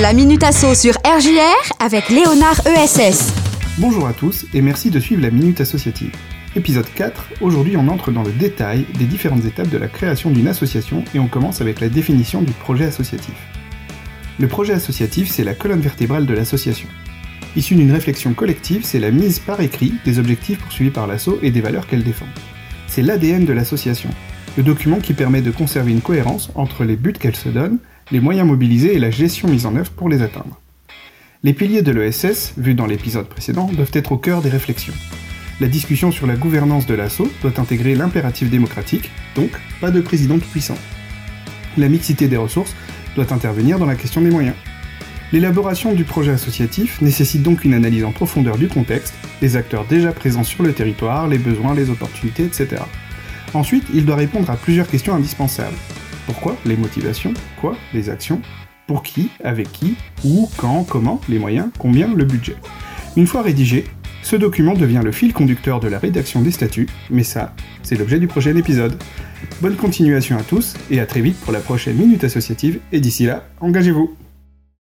La Minute Asso sur RJR avec Léonard ESS. Bonjour à tous et merci de suivre la Minute Associative. Épisode 4, aujourd'hui on entre dans le détail des différentes étapes de la création d'une association et on commence avec la définition du projet associatif. Le projet associatif, c'est la colonne vertébrale de l'association. Issu d'une réflexion collective, c'est la mise par écrit des objectifs poursuivis par l'asso et des valeurs qu'elle défend. C'est l'ADN de l'association, le document qui permet de conserver une cohérence entre les buts qu'elle se donne, les moyens mobilisés et la gestion mise en œuvre pour les atteindre. Les piliers de l'ESS, vus dans l'épisode précédent, doivent être au cœur des réflexions. La discussion sur la gouvernance de l'assaut doit intégrer l'impératif démocratique, donc pas de président puissant. La mixité des ressources doit intervenir dans la question des moyens. L'élaboration du projet associatif nécessite donc une analyse en profondeur du contexte, des acteurs déjà présents sur le territoire, les besoins, les opportunités, etc. Ensuite, il doit répondre à plusieurs questions indispensables. Pourquoi Les motivations? Quoi Les actions? Pour qui? Avec qui? Où? Quand? Comment? Les moyens? Combien? Le budget? Une fois rédigé, ce document devient le fil conducteur de la rédaction des statuts, mais ça, c'est l'objet du prochain épisode. Bonne continuation à tous et à très vite pour la prochaine Minute Associative, et d'ici là, engagez-vous